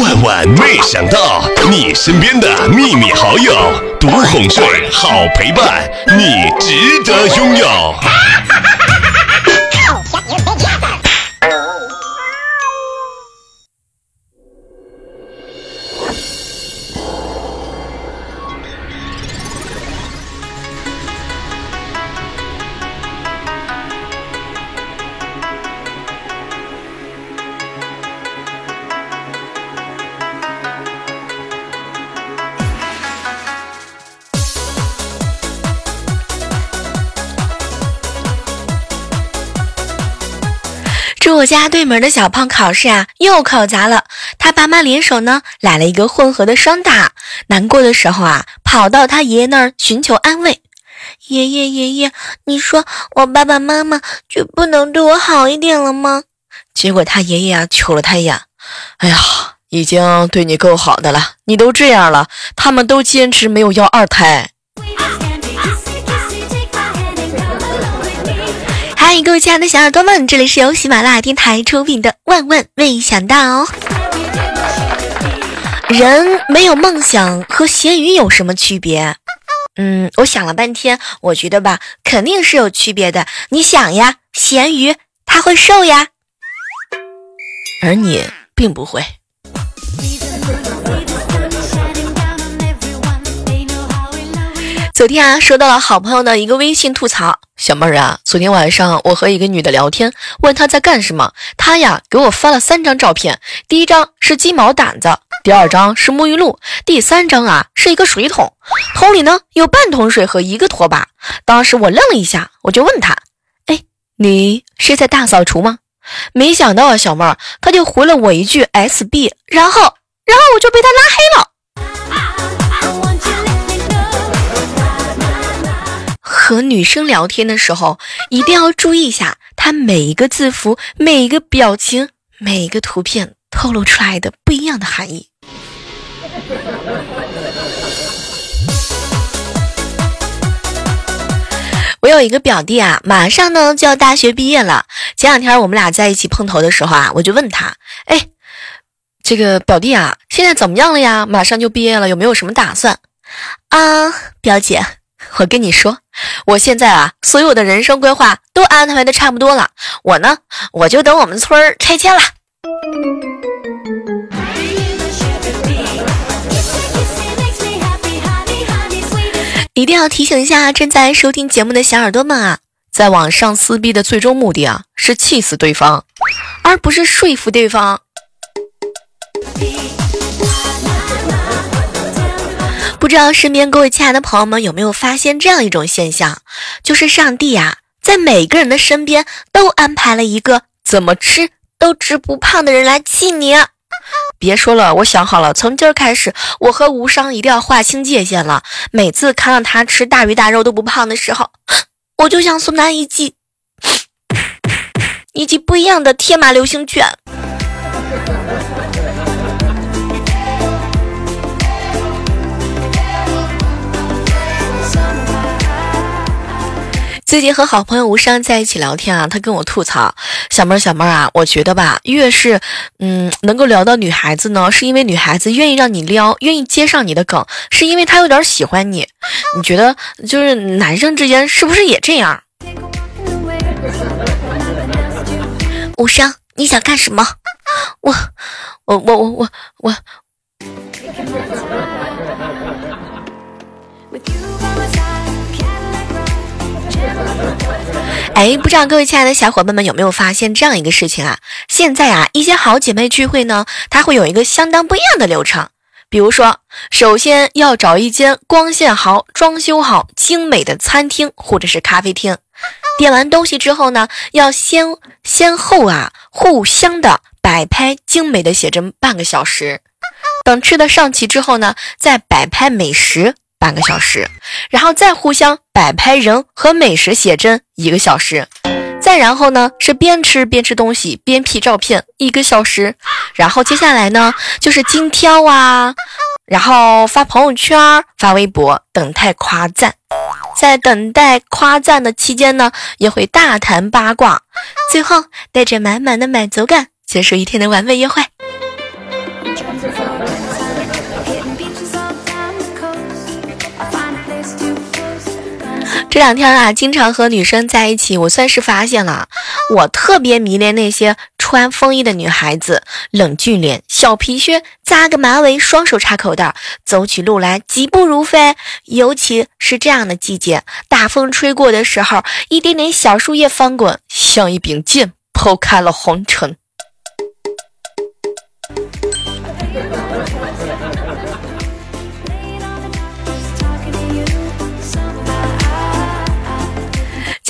万万没想到，你身边的秘密好友，独哄睡，好陪伴，你值得拥有。我家对门的小胖考试啊又考砸了，他爸妈联手呢来了一个混合的双打。难过的时候啊，跑到他爷爷那儿寻求安慰。爷爷爷爷，你说我爸爸妈妈就不能对我好一点了吗？结果他爷爷啊瞅了他一眼，哎呀，已经对你够好的了，你都这样了，他们都坚持没有要二胎。欢迎各位亲爱的小耳朵们，这里是由喜马拉雅电台出品的《万万没想到》。人没有梦想和咸鱼有什么区别？嗯，我想了半天，我觉得吧，肯定是有区别的。你想呀，咸鱼它会瘦呀，而你并不会。昨天啊，收到了好朋友的一个微信吐槽。小妹儿啊，昨天晚上我和一个女的聊天，问她在干什么，她呀给我发了三张照片。第一张是鸡毛掸子，第二张是沐浴露，第三张啊是一个水桶，桶里呢有半桶水和一个拖把。当时我愣了一下，我就问她：“哎，你是在大扫除吗？”没想到啊，小妹儿，她就回了我一句 “SB”，然后，然后我就被她拉黑了。和女生聊天的时候，一定要注意一下，她每一个字符、每一个表情、每一个图片透露出来的不一样的含义。我有一个表弟啊，马上呢就要大学毕业了。前两天我们俩在一起碰头的时候啊，我就问他：“哎，这个表弟啊，现在怎么样了呀？马上就毕业了，有没有什么打算？”啊，表姐。我跟你说，我现在啊，所有的人生规划都安排的差不多了。我呢，我就等我们村儿拆迁了。一定要提醒一下正在收听节目的小耳朵们啊，在网上撕逼的最终目的啊，是气死对方，而不是说服对方。不知道身边各位亲爱的朋友们有没有发现这样一种现象，就是上帝呀，在每个人的身边都安排了一个怎么吃都吃不胖的人来气你。别说了，我想好了，从今儿开始，我和无伤一定要划清界限了。每次看到他吃大鱼大肉都不胖的时候，我就想送他一记 一记不一样的天马流星拳。最近和好朋友无伤在一起聊天啊，他跟我吐槽：“小妹儿，小妹儿啊，我觉得吧，越是嗯能够聊到女孩子呢，是因为女孩子愿意让你撩，愿意接上你的梗，是因为她有点喜欢你。你觉得就是男生之间是不是也这样？”无伤，你想干什么？我，我，我，我，我，我。哎，不知道各位亲爱的小伙伴们有没有发现这样一个事情啊？现在啊，一些好姐妹聚会呢，它会有一个相当不一样的流程。比如说，首先要找一间光线好、装修好、精美的餐厅或者是咖啡厅，点完东西之后呢，要先先后啊互相的摆拍精美的写真半个小时，等吃的上齐之后呢，再摆拍美食。半个小时，然后再互相摆拍人和美食写真一个小时，再然后呢是边吃边吃东西边 P 照片一个小时，然后接下来呢就是精挑啊，然后发朋友圈发微博等待夸赞，在等待夸赞的期间呢也会大谈八卦，最后带着满满的满足感结束一天的完美约会。这两天啊，经常和女生在一起，我算是发现了，我特别迷恋那些穿风衣的女孩子，冷峻脸，小皮靴，扎个马尾，双手插口袋，走起路来疾步如飞。尤其是这样的季节，大风吹过的时候，一点点小树叶翻滚，像一柄剑，剖开了红尘。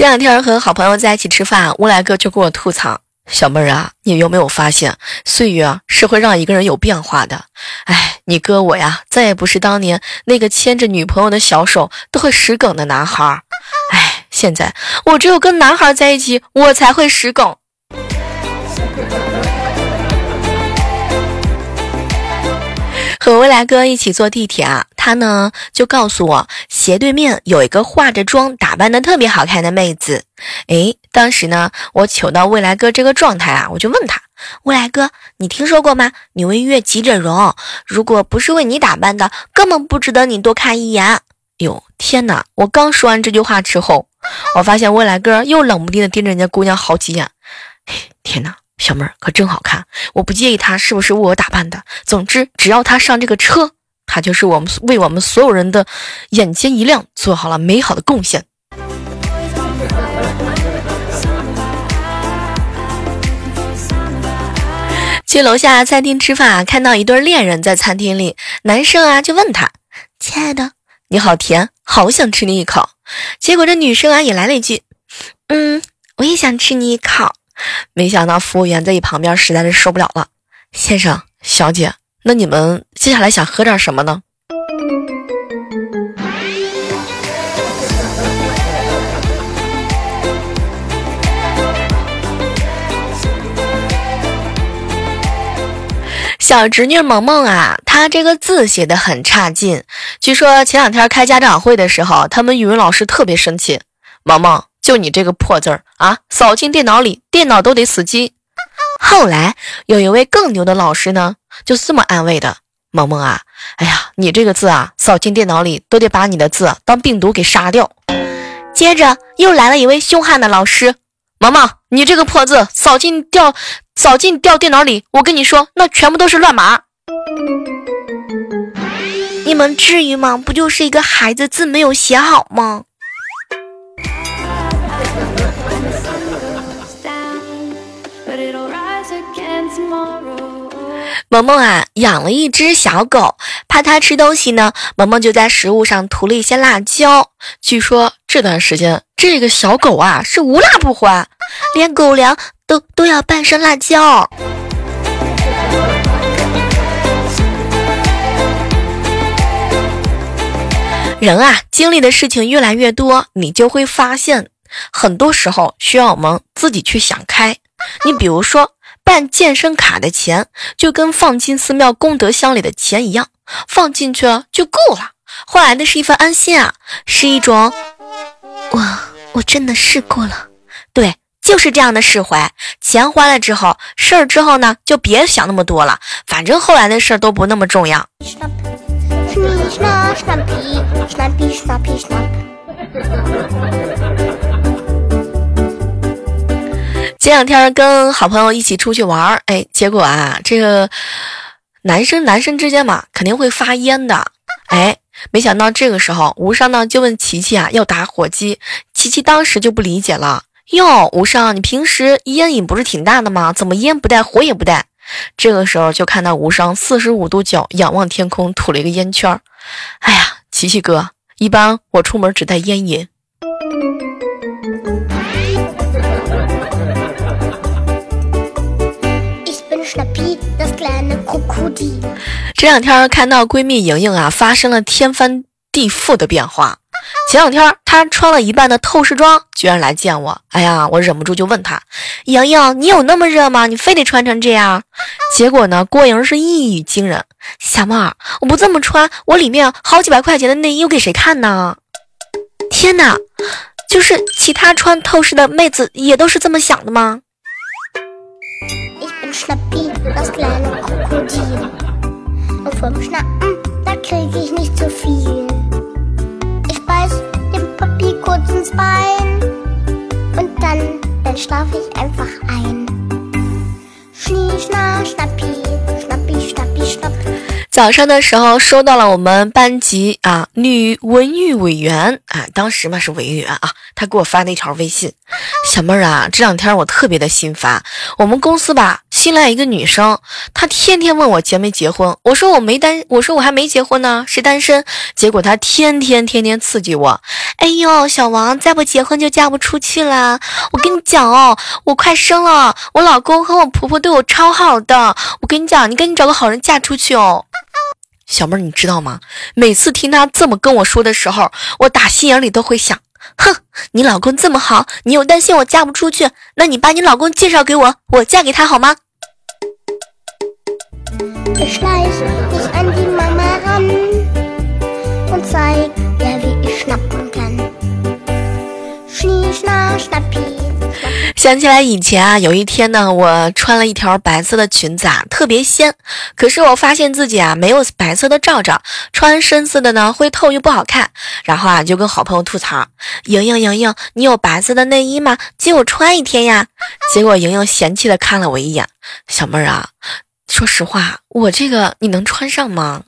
前两天和好朋友在一起吃饭，乌来哥就跟我吐槽：“小妹儿啊，你有没有发现，岁月是会让一个人有变化的？哎，你哥我呀，再也不是当年那个牵着女朋友的小手都会使梗的男孩儿。哎，现在我只有跟男孩在一起，我才会使梗。”和未来哥一起坐地铁啊，他呢就告诉我，斜对面有一个化着妆、打扮的特别好看的妹子。诶，当时呢，我糗到未来哥这个状态啊，我就问他：未来哥，你听说过吗？纽约月急诊容，如果不是为你打扮的，根本不值得你多看一眼。哟，天哪！我刚说完这句话之后，我发现未来哥又冷不丁的盯着人家姑娘好几眼。天哪！小妹儿可真好看，我不介意她是不是为我打扮的。总之，只要她上这个车，她就是我们为我们所有人的眼前一亮，做好了美好的贡献。去楼下餐厅吃饭啊，看到一对恋人在餐厅里，男生啊就问他：“亲爱的，你好甜，好想吃你一口。”结果这女生啊也来了一句：“嗯，我也想吃你一口。” 没想到服务员在一旁边实在是受不了了，先生、小姐，那你们接下来想喝点什么呢？小侄女萌萌啊，她这个字写的很差劲，据说前两天开家长会的时候，他们语文老师特别生气，萌萌。就你这个破字儿啊，扫进电脑里，电脑都得死机。后来有一位更牛的老师呢，就这么安慰的萌萌啊，哎呀，你这个字啊，扫进电脑里都得把你的字当病毒给杀掉。接着又来了一位凶悍的老师，萌萌，你这个破字扫进掉，扫进掉电脑里，我跟你说，那全部都是乱码。你们至于吗？不就是一个孩子字没有写好吗？萌萌啊，养了一只小狗，怕它吃东西呢，萌萌就在食物上涂了一些辣椒。据说这段时间，这个小狗啊是无辣不欢，连狗粮都都要拌上辣椒。人啊，经历的事情越来越多，你就会发现，很多时候需要我们自己去想开。你比如说。办健身卡的钱就跟放进寺庙功德箱里的钱一样，放进去了就够了，换来的是一份安心啊，是一种我我真的试过了，对，就是这样的释怀。钱花了之后，事儿之后呢，就别想那么多了，反正后来的事儿都不那么重要。前两天跟好朋友一起出去玩儿，哎，结果啊，这个男生男生之间嘛，肯定会发烟的，哎，没想到这个时候，无伤呢就问琪琪啊要打火机，琪琪当时就不理解了，哟，无伤，你平时烟瘾不是挺大的吗？怎么烟不带火也不带？这个时候就看到无伤四十五度角仰望天空，吐了一个烟圈儿，哎呀，琪琪哥，一般我出门只带烟瘾。这两天看到闺蜜莹莹啊，发生了天翻地覆的变化。前两天她穿了一半的透视装，居然来见我。哎呀，我忍不住就问她：“莹莹，你有那么热吗？你非得穿成这样？”结果呢，郭莹是一语惊人：“小妹儿，我不这么穿，我里面好几百块钱的内衣，我给谁看呢？”天哪，就是其他穿透视的妹子也都是这么想的吗？Schnauze. Und vom Schnappen, da krieg ich nicht so viel. Ich beiß dem Papi kurz ins Bein und dann, dann schlaf ich einfach ein. Schnie, schna, schnappi. 早上的时候收到了我们班级啊女文娱委员啊，当时嘛是委员啊，她给我发那条微信，小妹儿啊，这两天我特别的心烦，我们公司吧新来一个女生，她天天问我结没结婚，我说我没单，我说我还没结婚呢，是单身，结果她天天天天刺激我，哎呦小王再不结婚就嫁不出去了，我跟你讲哦，我快生了，我老公和我婆婆对我超好的，我跟你讲，你赶紧找个好人嫁出去哦。小妹儿，你知道吗？每次听他这么跟我说的时候，我打心眼里都会想：哼，你老公这么好，你又担心我嫁不出去，那你把你老公介绍给我，我嫁给他好吗？想起来以前啊，有一天呢，我穿了一条白色的裙子啊，特别仙。可是我发现自己啊，没有白色的罩罩，穿深色的呢会透又不好看。然后啊，就跟好朋友吐槽：“莹莹莹莹，你有白色的内衣吗？借我穿一天呀。”结果莹莹嫌弃的看了我一眼：“小妹儿啊，说实话，我这个你能穿上吗？”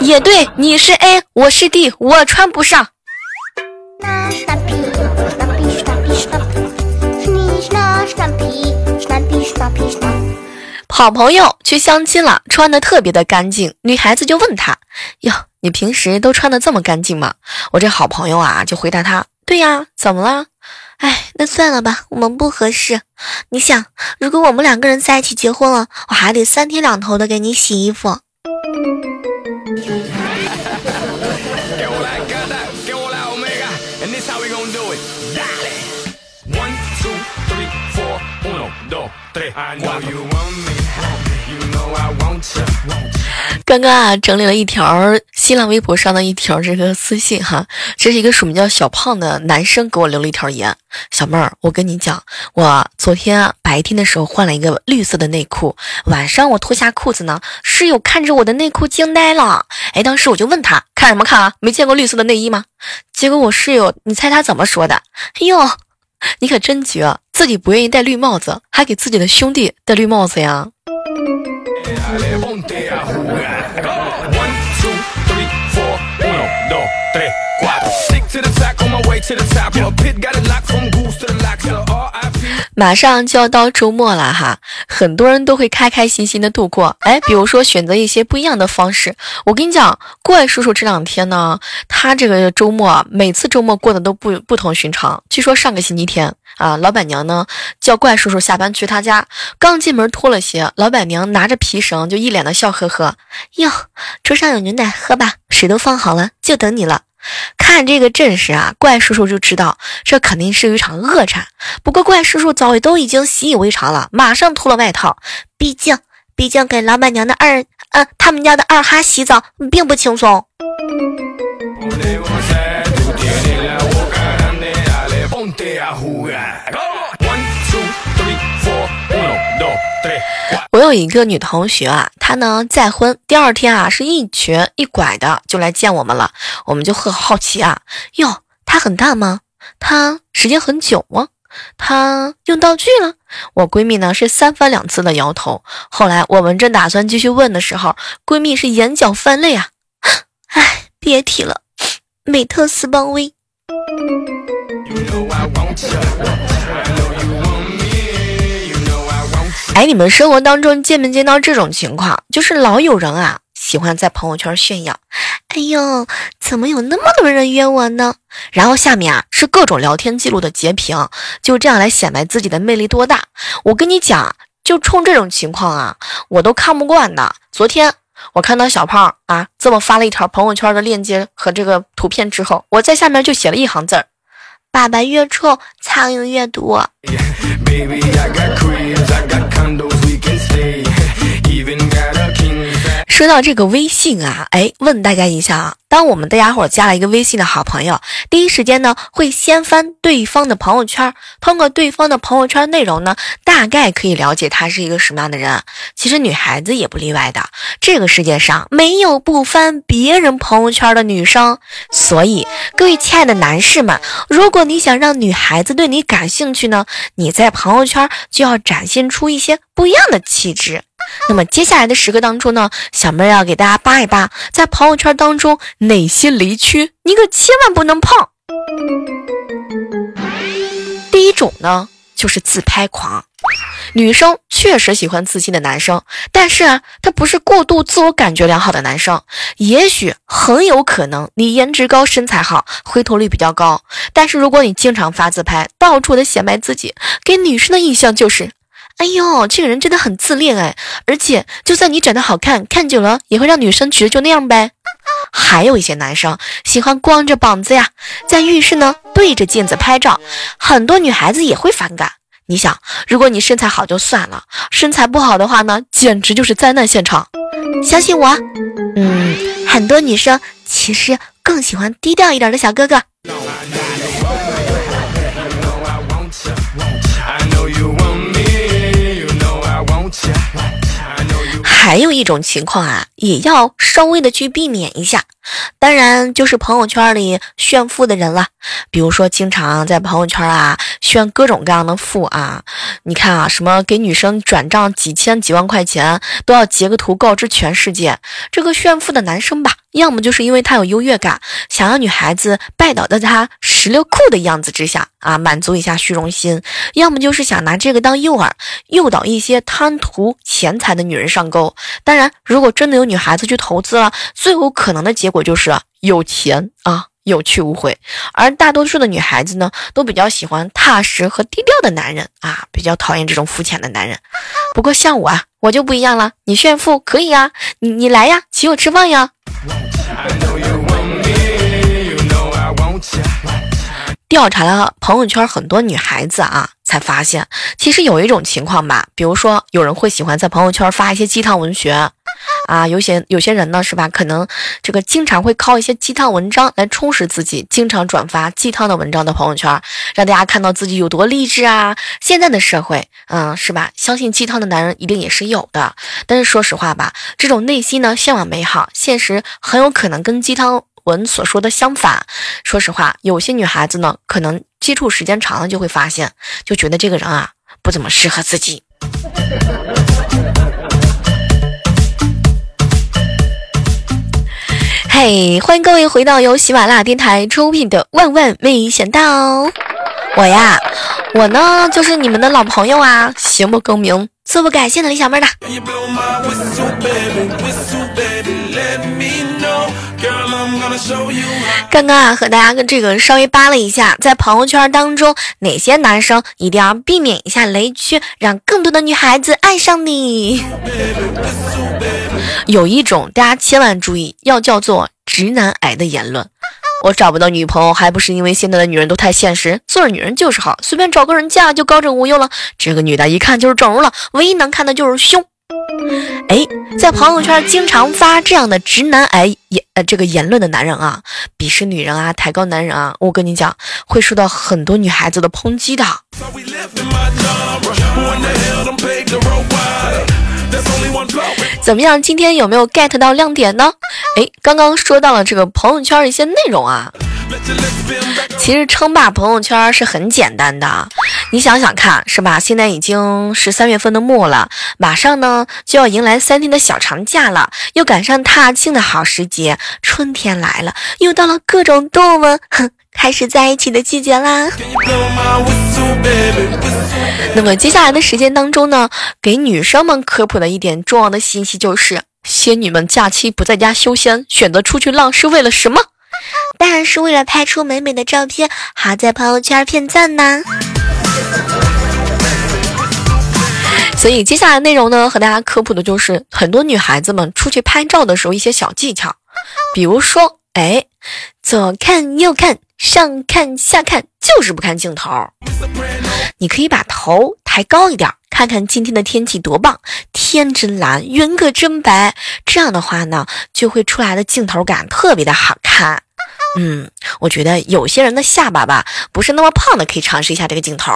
也对，你是 A，我是 D，我穿不上。好朋友去相亲了，穿的特别的干净。女孩子就问他：“哟，你平时都穿的这么干净吗？”我这好朋友啊，就回答他：“对呀，怎么了？哎，那算了吧，我们不合适。你想，如果我们两个人在一起结婚了，我还得三天两头的给你洗衣服。”刚刚啊，整理了一条新浪微博上的一条这个私信哈，这是一个署名叫小胖的男生给我留了一条言。小妹儿，我跟你讲，我昨天白天的时候换了一个绿色的内裤，晚上我脱下裤子呢，室友看着我的内裤惊呆了。哎，当时我就问他看什么看啊？没见过绿色的内衣吗？结果我室友，你猜他怎么说的？哎呦！你可真绝，自己不愿意戴绿帽子，还给自己的兄弟戴绿帽子呀！马上就要到周末了哈，很多人都会开开心心的度过。哎，比如说选择一些不一样的方式。我跟你讲，怪叔叔这两天呢，他这个周末每次周末过得都不不同寻常。据说上个星期天啊，老板娘呢叫怪叔叔下班去他家，刚进门脱了鞋，老板娘拿着皮绳就一脸的笑呵呵。哟，桌上有牛奶喝吧，水都放好了，就等你了。看这个阵势啊，怪叔叔就知道这肯定是一场恶战。不过怪叔叔早已都已经习以为常了，马上脱了外套。毕竟，毕竟给老板娘的二，嗯，他们家的二哈洗澡并不轻松。我有一个女同学啊，她呢再婚，第二天啊是一瘸一拐的就来见我们了，我们就很好奇啊，哟，她很大吗？她时间很久吗？她用道具了？我闺蜜呢是三番两次的摇头。后来我们正打算继续问的时候，闺蜜是眼角泛泪啊，哎，别提了，美特斯邦威。哎，你们生活当中见没见到这种情况？就是老有人啊，喜欢在朋友圈炫耀。哎呦，怎么有那么多人约我呢？然后下面啊是各种聊天记录的截屏，就这样来显摆自己的魅力多大。我跟你讲，就冲这种情况啊，我都看不惯的。昨天我看到小胖啊这么发了一条朋友圈的链接和这个图片之后，我在下面就写了一行字儿：爸爸越臭，苍蝇越多。说到这个微信啊，哎，问大家一下啊，当我们大家伙加了一个微信的好朋友，第一时间呢会先翻对方的朋友圈，通过对方的朋友圈内容呢，大概可以了解他是一个什么样的人。其实女孩子也不例外的，这个世界上没有不翻别人朋友圈的女生。所以，各位亲爱的男士们，如果你想让女孩子对你感兴趣呢，你在朋友圈就要展现出一些不一样的气质。那么接下来的时刻当中呢，小妹要给大家扒一扒，在朋友圈当中哪些雷区你可千万不能碰。第一种呢，就是自拍狂。女生确实喜欢自信的男生，但是啊，他不是过度自我感觉良好的男生。也许很有可能你颜值高、身材好、回头率比较高，但是如果你经常发自拍，到处的显摆自己，给女生的印象就是。哎呦，这个人真的很自恋哎！而且，就算你长得好看，看久了也会让女生觉得就那样呗。还有一些男生喜欢光着膀子呀，在浴室呢对着镜子拍照，很多女孩子也会反感。你想，如果你身材好就算了，身材不好的话呢，简直就是灾难现场。相信我，嗯，很多女生其实更喜欢低调一点的小哥哥。还有一种情况啊，也要稍微的去避免一下。当然，就是朋友圈里炫富的人了。比如说，经常在朋友圈啊炫各种各样的富啊。你看啊，什么给女生转账几千几万块钱，都要截个图告知全世界。这个炫富的男生吧，要么就是因为他有优越感，想让女孩子拜倒在他石榴裤的样子之下啊，满足一下虚荣心；要么就是想拿这个当诱饵，诱导一些贪图钱财的女人上钩。当然，如果真的有女孩子去投资了，最有可能的结果我就是有钱啊，有去无回。而大多数的女孩子呢，都比较喜欢踏实和低调的男人啊，比较讨厌这种肤浅的男人。不过像我啊，我就不一样了。你炫富可以啊，你你来呀，请我吃饭呀。调查了朋友圈很多女孩子啊，才发现其实有一种情况吧，比如说有人会喜欢在朋友圈发一些鸡汤文学，啊，有些有些人呢是吧，可能这个经常会靠一些鸡汤文章来充实自己，经常转发鸡汤的文章的朋友圈，让大家看到自己有多励志啊。现在的社会，嗯，是吧？相信鸡汤的男人一定也是有的，但是说实话吧，这种内心呢向往美好，现实很有可能跟鸡汤。文所说的相反，说实话，有些女孩子呢，可能接触时间长了就会发现，就觉得这个人啊不怎么适合自己。嘿，欢迎各位回到由喜马拉雅电台出品的《万万没想到》，我呀，我呢就是你们的老朋友啊，行不更名，自不改姓的李小妹的。刚刚啊，和大家跟这个稍微扒了一下，在朋友圈当中，哪些男生一定要避免一下雷区，让更多的女孩子爱上你。有一种大家千万注意，要叫做直男癌的言论。我找不到女朋友，还不是因为现在的女人都太现实，做女人就是好，随便找个人嫁就高枕无忧了。这个女的一看就是整容了，唯一能看的就是胸。哎，在朋友圈经常发这样的直男癌言呃这个言论的男人啊，鄙视女人啊，抬高男人啊，我跟你讲，会受到很多女孩子的抨击的。怎么样？今天有没有 get 到亮点呢？哎，刚刚说到了这个朋友圈一些内容啊。其实称霸朋友圈是很简单的，你想想看，是吧？现在已经是三月份的末了，马上呢就要迎来三天的小长假了，又赶上踏青的好时节，春天来了，又到了各种动物们哼开始在一起的季节啦。那么接下来的时间当中呢，给女生们科普的一点重要的信息就是，仙女们假期不在家修仙，选择出去浪是为了什么？当然是为了拍出美美的照片，好在朋友圈骗赞呢。所以接下来内容呢，和大家科普的就是很多女孩子们出去拍照的时候一些小技巧，比如说，哎，左看右看，上看下看，就是不看镜头。你可以把头抬高一点。看看今天的天气多棒，天真蓝，云可真白。这样的话呢，就会出来的镜头感特别的好看。嗯，我觉得有些人的下巴吧，不是那么胖的，可以尝试一下这个镜头。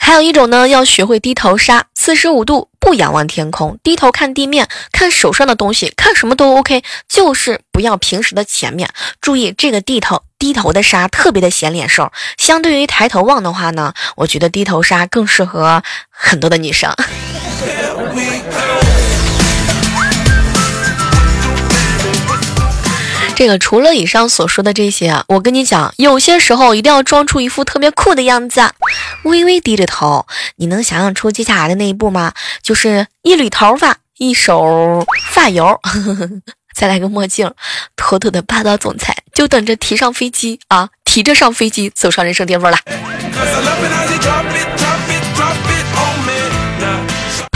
还有一种呢，要学会低头杀，四十五度不仰望天空，低头看地面，看手上的东西，看什么都 OK，就是不要平时的前面。注意这个低头低头的杀特别的显脸瘦，相对于抬头望的话呢，我觉得低头杀更适合很多的女生。这个除了以上所说的这些啊，我跟你讲，有些时候一定要装出一副特别酷的样子，微微低着头。你能想象出接下来的那一步吗？就是一缕头发，一手发油，再来个墨镜，妥妥的霸道总裁，就等着提上飞机啊，提着上飞机走上人生巅峰了。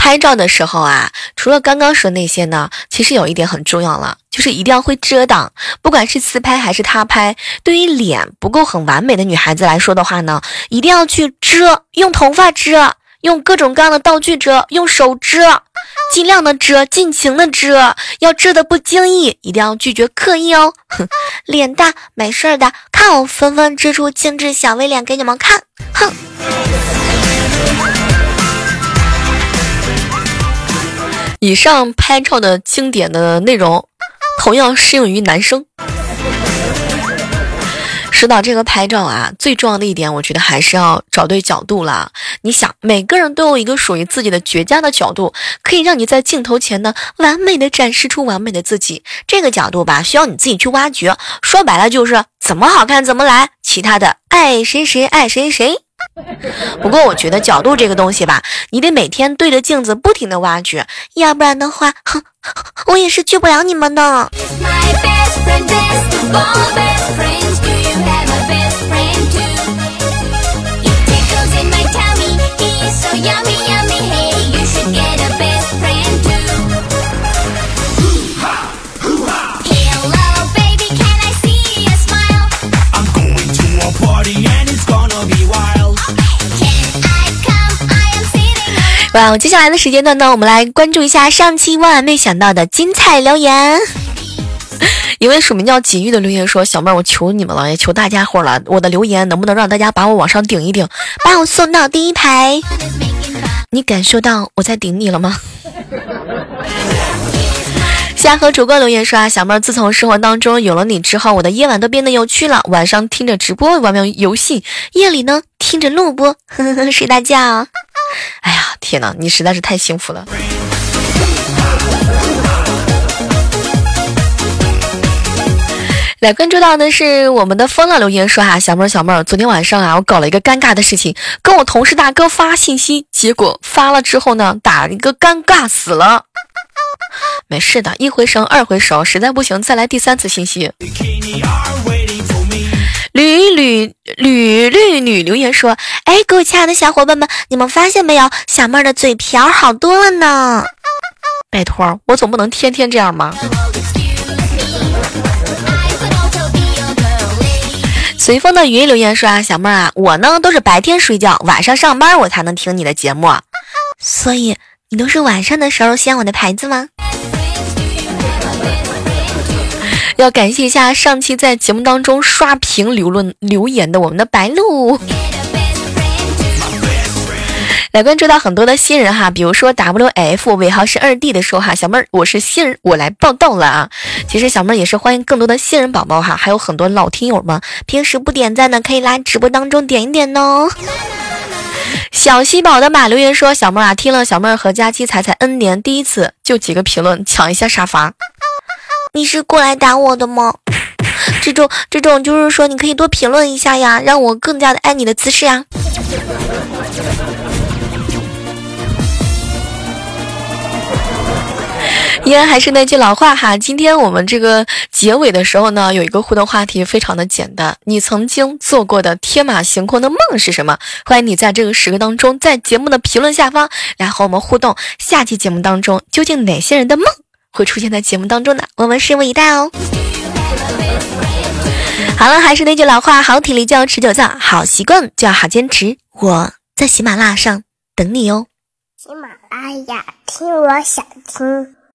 拍照的时候啊，除了刚刚说那些呢，其实有一点很重要了，就是一定要会遮挡。不管是自拍还是他拍，对于脸不够很完美的女孩子来说的话呢，一定要去遮，用头发遮，用各种各样的道具遮，用手遮，尽量的遮，尽情的遮，要遮的不经意，一定要拒绝刻意哦。哼，脸大没事儿的，看我纷纷遮出精致小 V 脸给你们看，哼。以上拍照的经典的内容，同样适用于男生。说到这个拍照啊，最重要的一点，我觉得还是要找对角度了。你想，每个人都有一个属于自己的绝佳的角度，可以让你在镜头前呢，完美的展示出完美的自己。这个角度吧，需要你自己去挖掘。说白了就是怎么好看怎么来，其他的爱谁谁爱谁谁。不过我觉得角度这个东西吧，你得每天对着镜子不停的挖掘，要不然的话，哼，我也是救不了你们的。哇！接下来的时间段呢，我们来关注一下上期万万没想到的精彩留言。一位署名叫锦玉的留言说：“小妹儿，我求你们了，也求大家伙了，我的留言能不能让大家把我往上顶一顶，把我送到第一排？你感受到我在顶你了吗？” 夏和主播留言说：“啊，小妹儿，自从生活当中有了你之后，我的夜晚都变得有趣了。晚上听着直播玩玩游戏，夜里呢听着录播呵呵，睡大觉。哎呀，天哪，你实在是太幸福了。”来关注到的是我们的风浪留言说：“啊，小妹儿，小妹儿，昨天晚上啊，我搞了一个尴尬的事情，跟我同事大哥发信息，结果发了之后呢，打一个尴尬死了。”没事的，一回生二回熟，实在不行再来第三次信息。吕吕吕绿女留言说：“哎，各位亲爱的小伙伴们，你们发现没有，小妹儿的嘴瓢好多了呢。拜托，我总不能天天这样吗？”随风的云留言说：“啊，小妹儿啊，我呢都是白天睡觉，晚上上班我才能听你的节目，所以。”你都是晚上的时候掀我的牌子吗？要感谢一下上期在节目当中刷屏留论留言的我们的白鹿。来关注到很多的新人哈，比如说 W F 尾号是二 D 的说哈，小妹儿我是新人，我来报道了啊。其实小妹儿也是欢迎更多的新人宝宝哈，还有很多老听友们平时不点赞的可以来直播当中点一点哦。小西宝的马留言说：“小妹儿啊，听了小妹儿和佳期彩彩 N 年第一次，就几个评论抢一下沙发。你是过来打我的吗？这种这种就是说，你可以多评论一下呀，让我更加的爱你的姿势呀。”依然还是那句老话哈，今天我们这个结尾的时候呢，有一个互动话题，非常的简单。你曾经做过的天马行空的梦是什么？欢迎你在这个时刻当中，在节目的评论下方来和我们互动。下期节目当中，究竟哪些人的梦会出现在节目当中的？我们拭目以待哦。好了，还是那句老话，好体力就要持久战，好习惯就要好坚持。我在喜马拉雅上等你哦。喜马拉雅听，我想听。